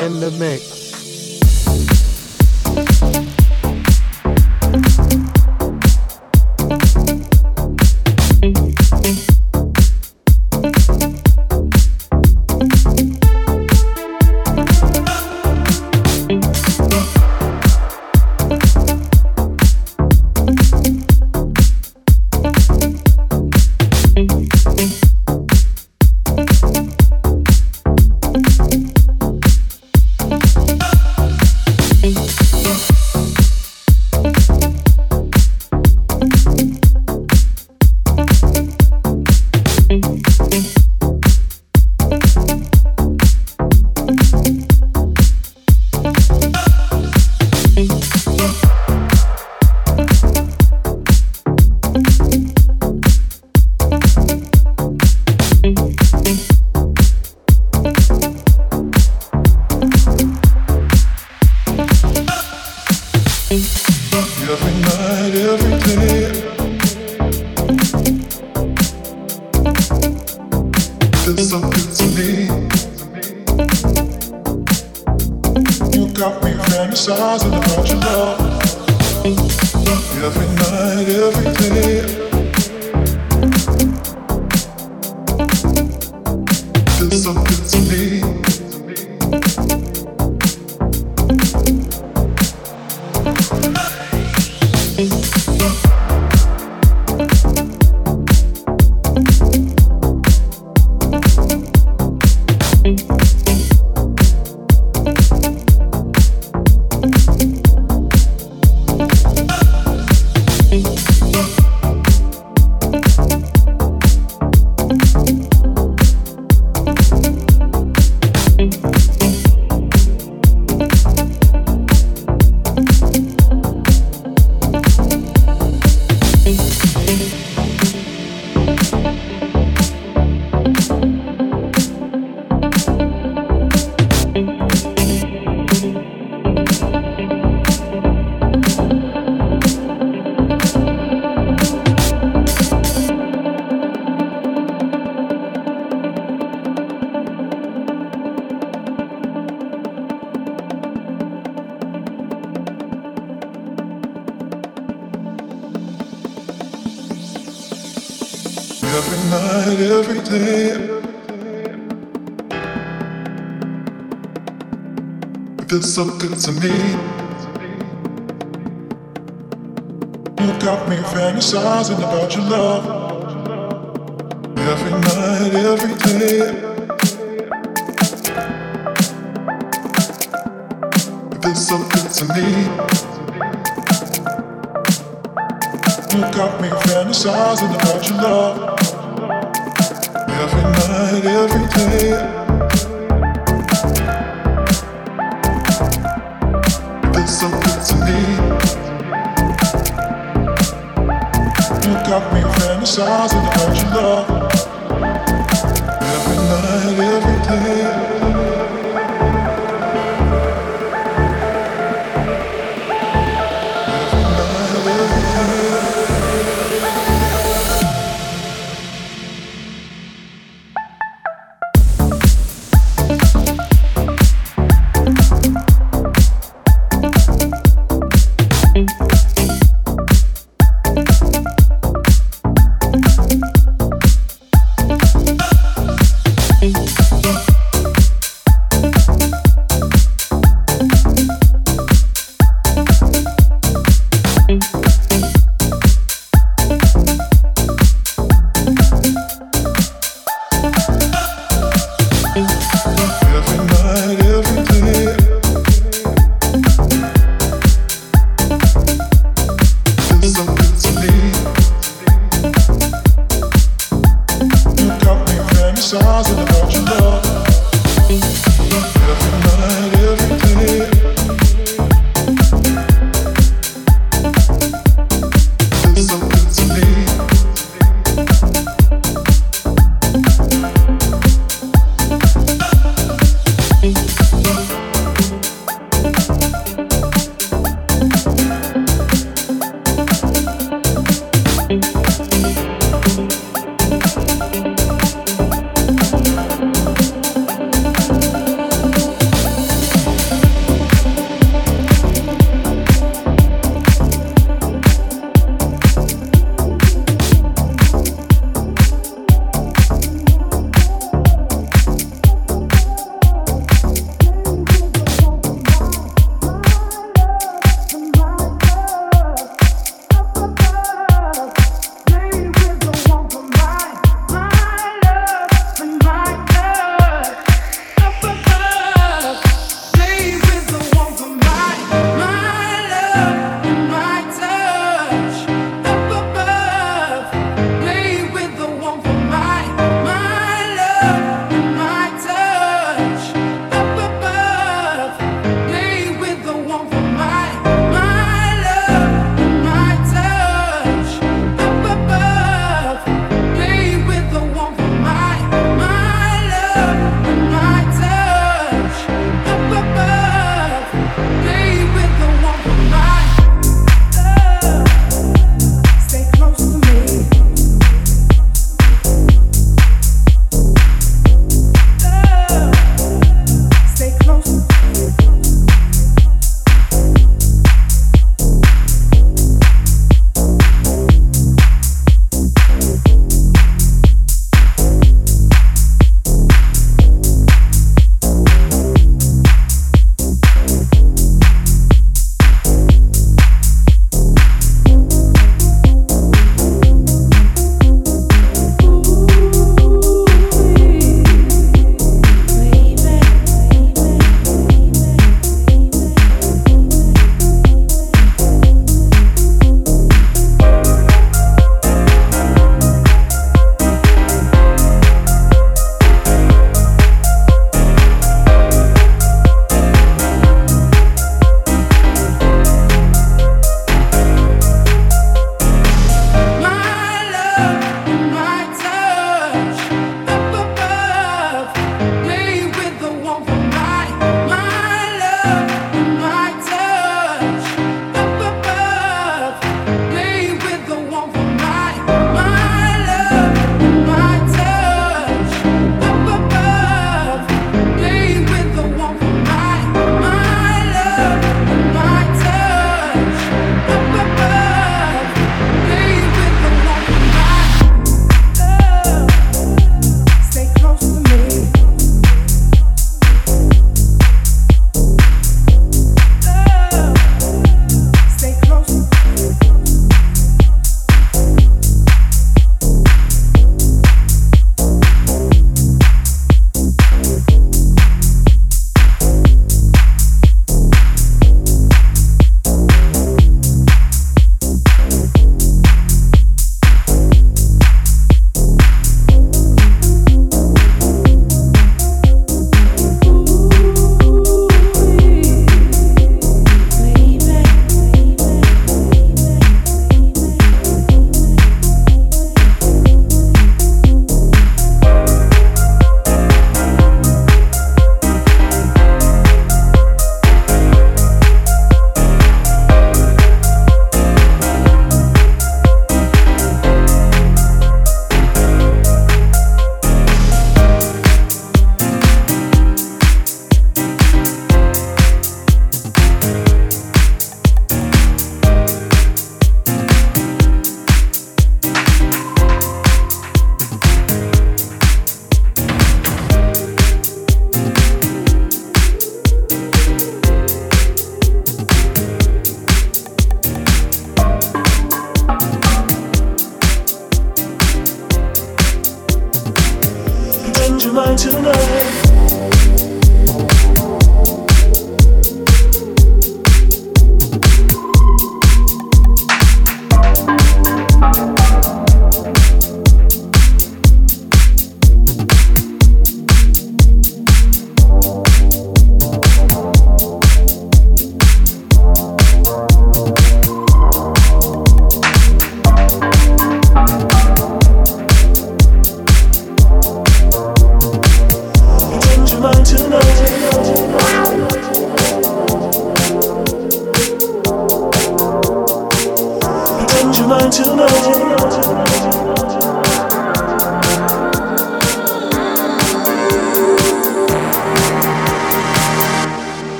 In the mix. To me. You got me fantasizing about your love. Every night, every day. It feels so good to me. You got me fantasizing Every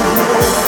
sit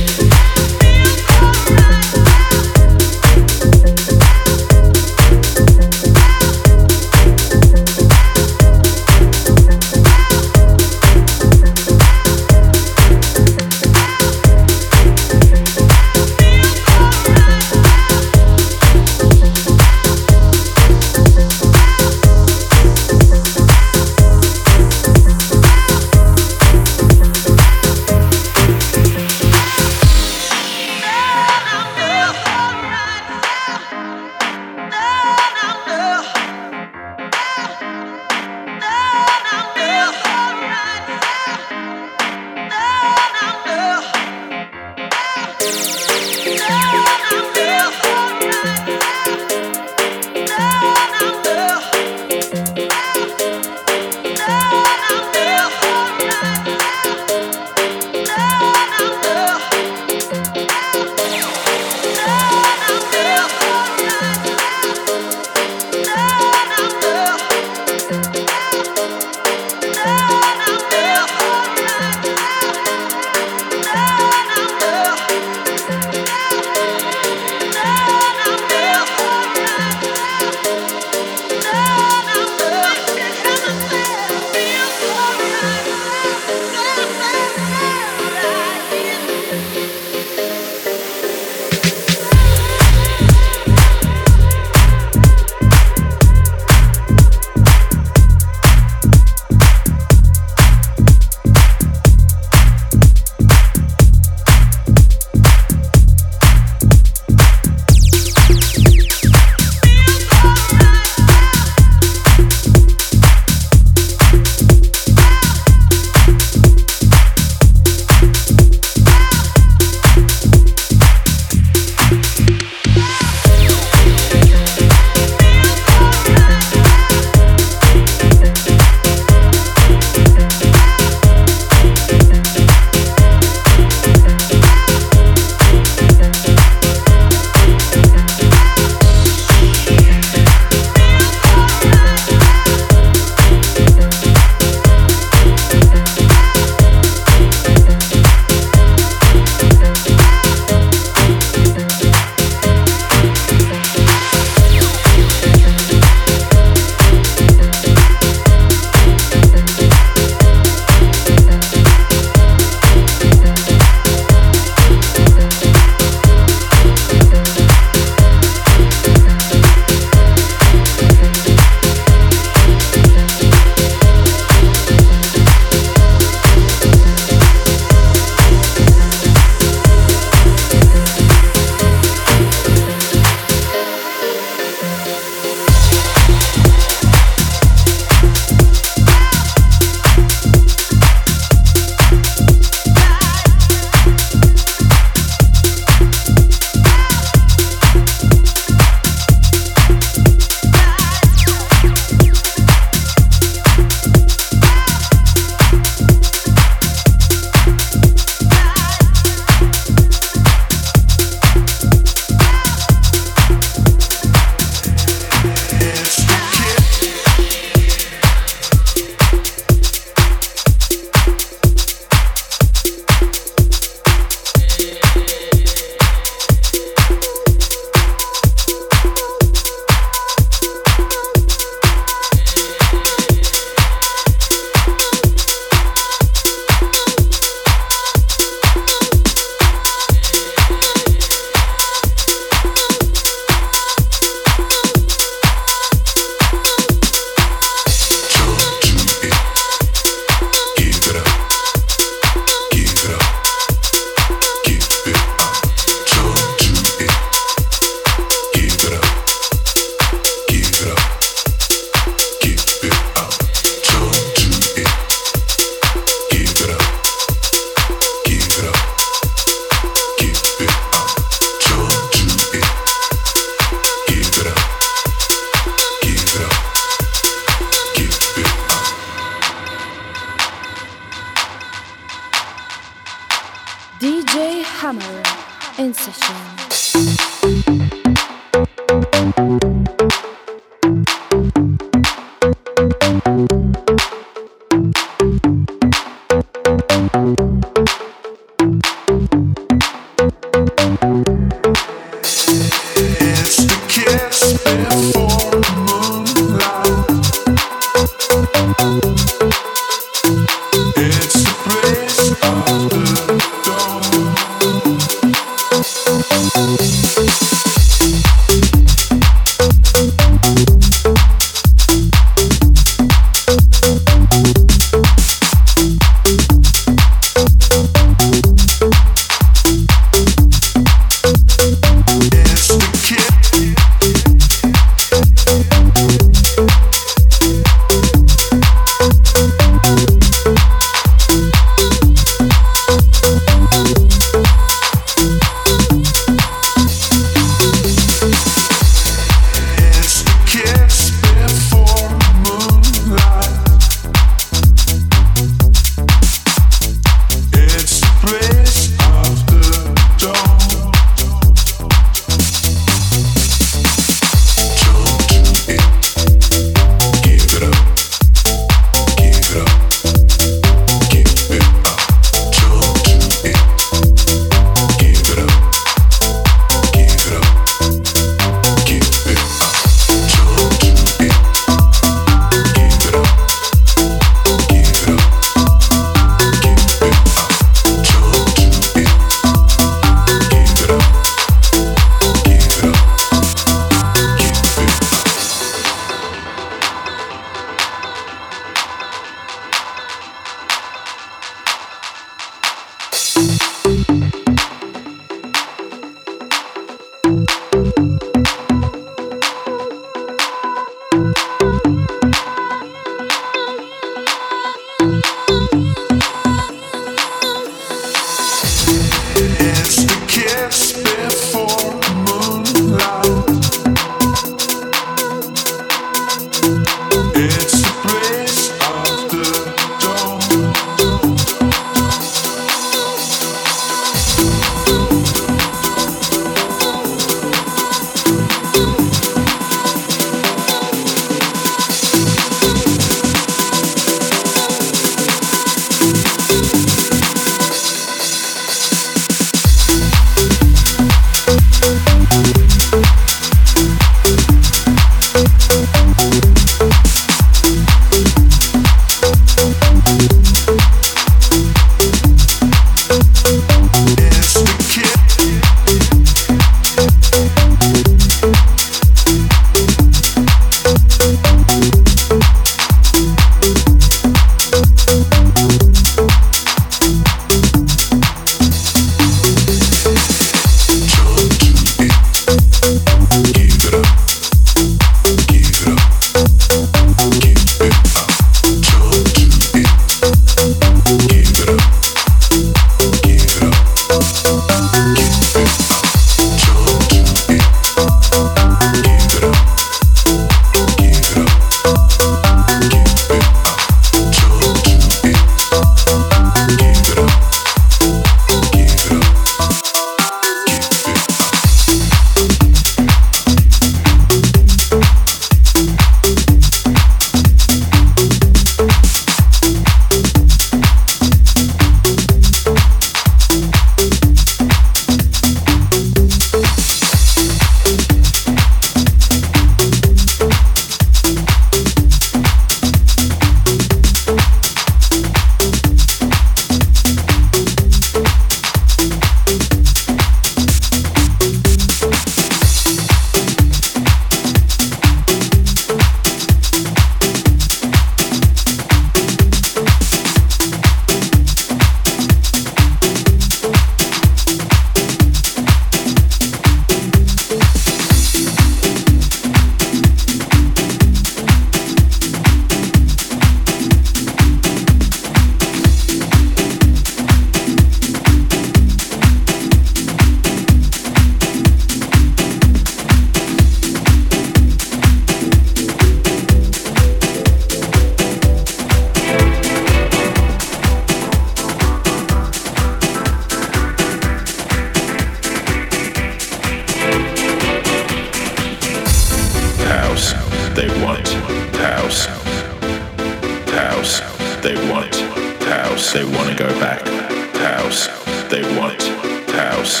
They want house,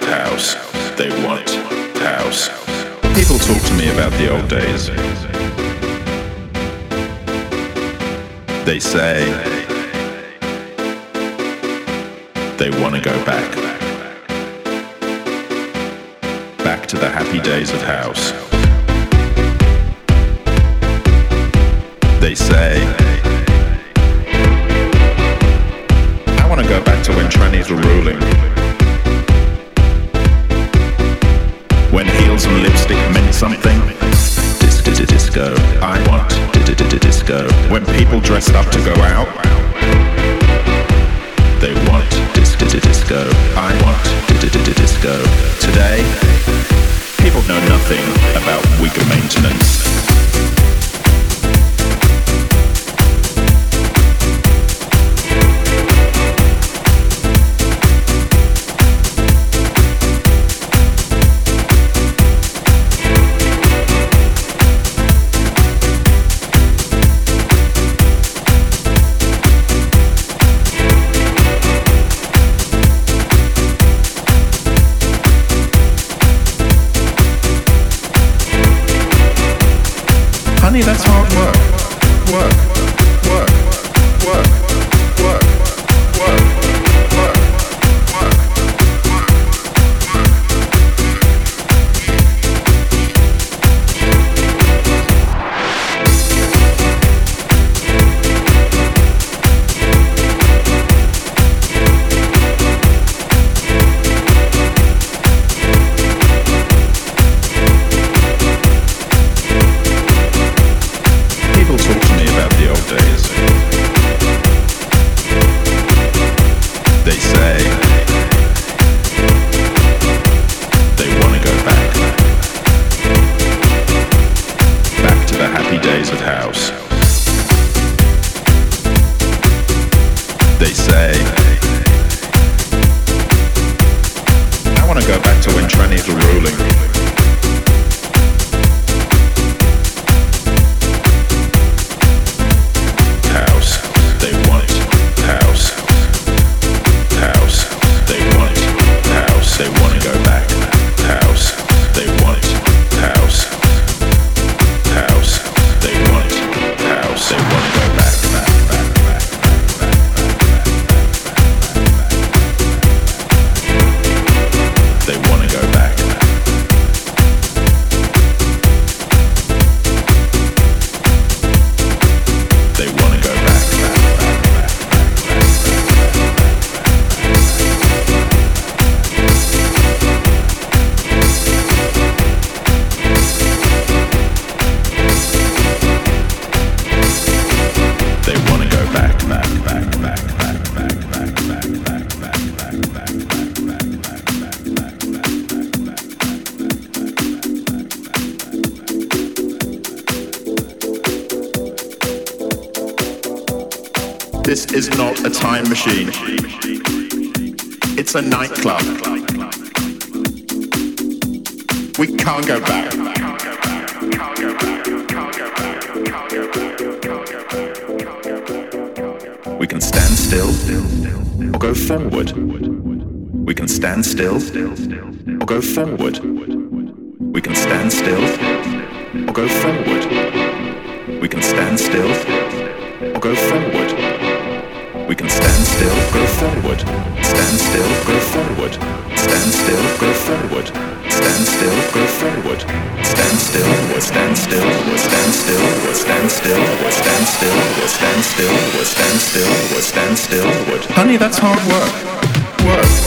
house. They want house. People talk to me about the old days. They say they want to go back. Back to the happy days of house. They say to when trannies were ruling. When heels and lipstick meant something. Disco. I want disco. When people dressed up to go out. They want disco. I want disco. Today, people know nothing about weaker maintenance. They say still, go forward. Stand still, go forward. Stand still, or stand still, or stand still, or stand still, or stand still, or stand still, or stand still, or stand still, Honey, that's hard work. Work,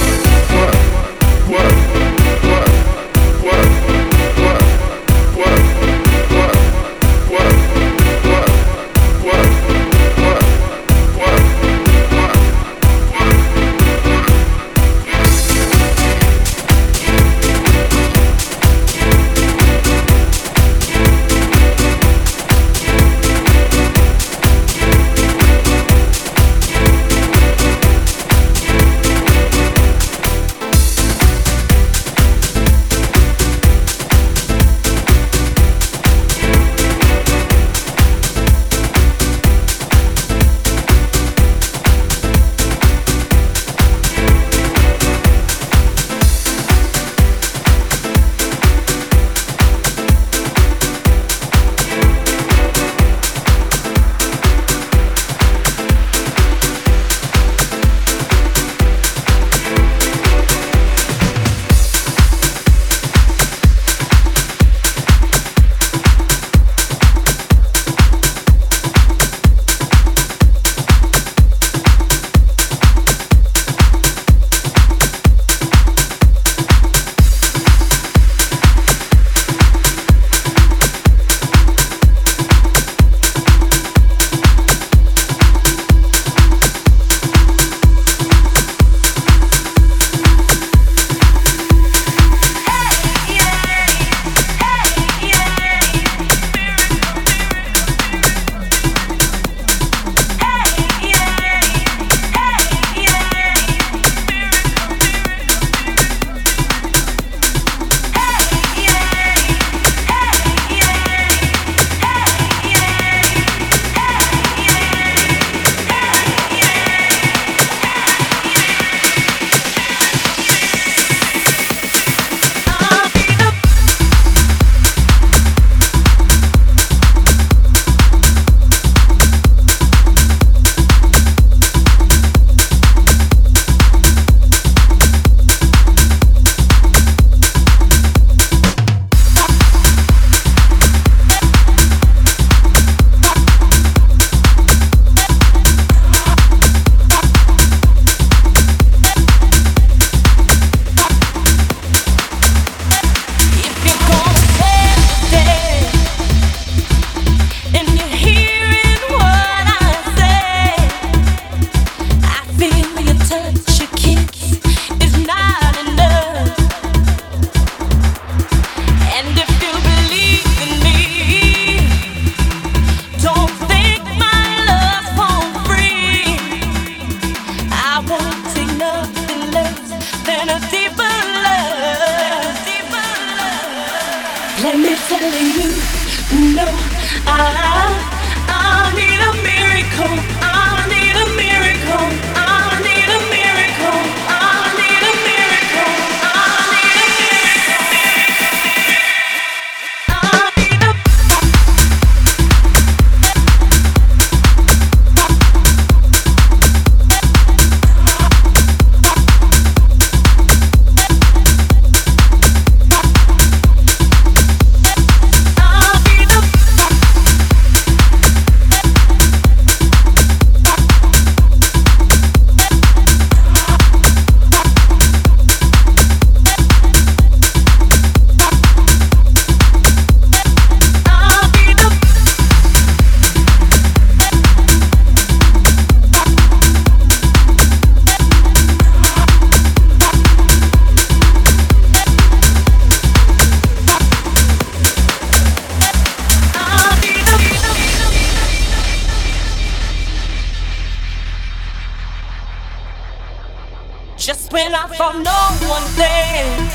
from no one there,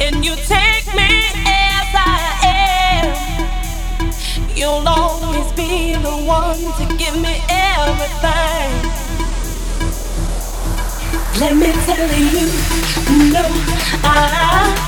And you take me as I am. You'll always be the one to give me everything. Let me tell you, no, I.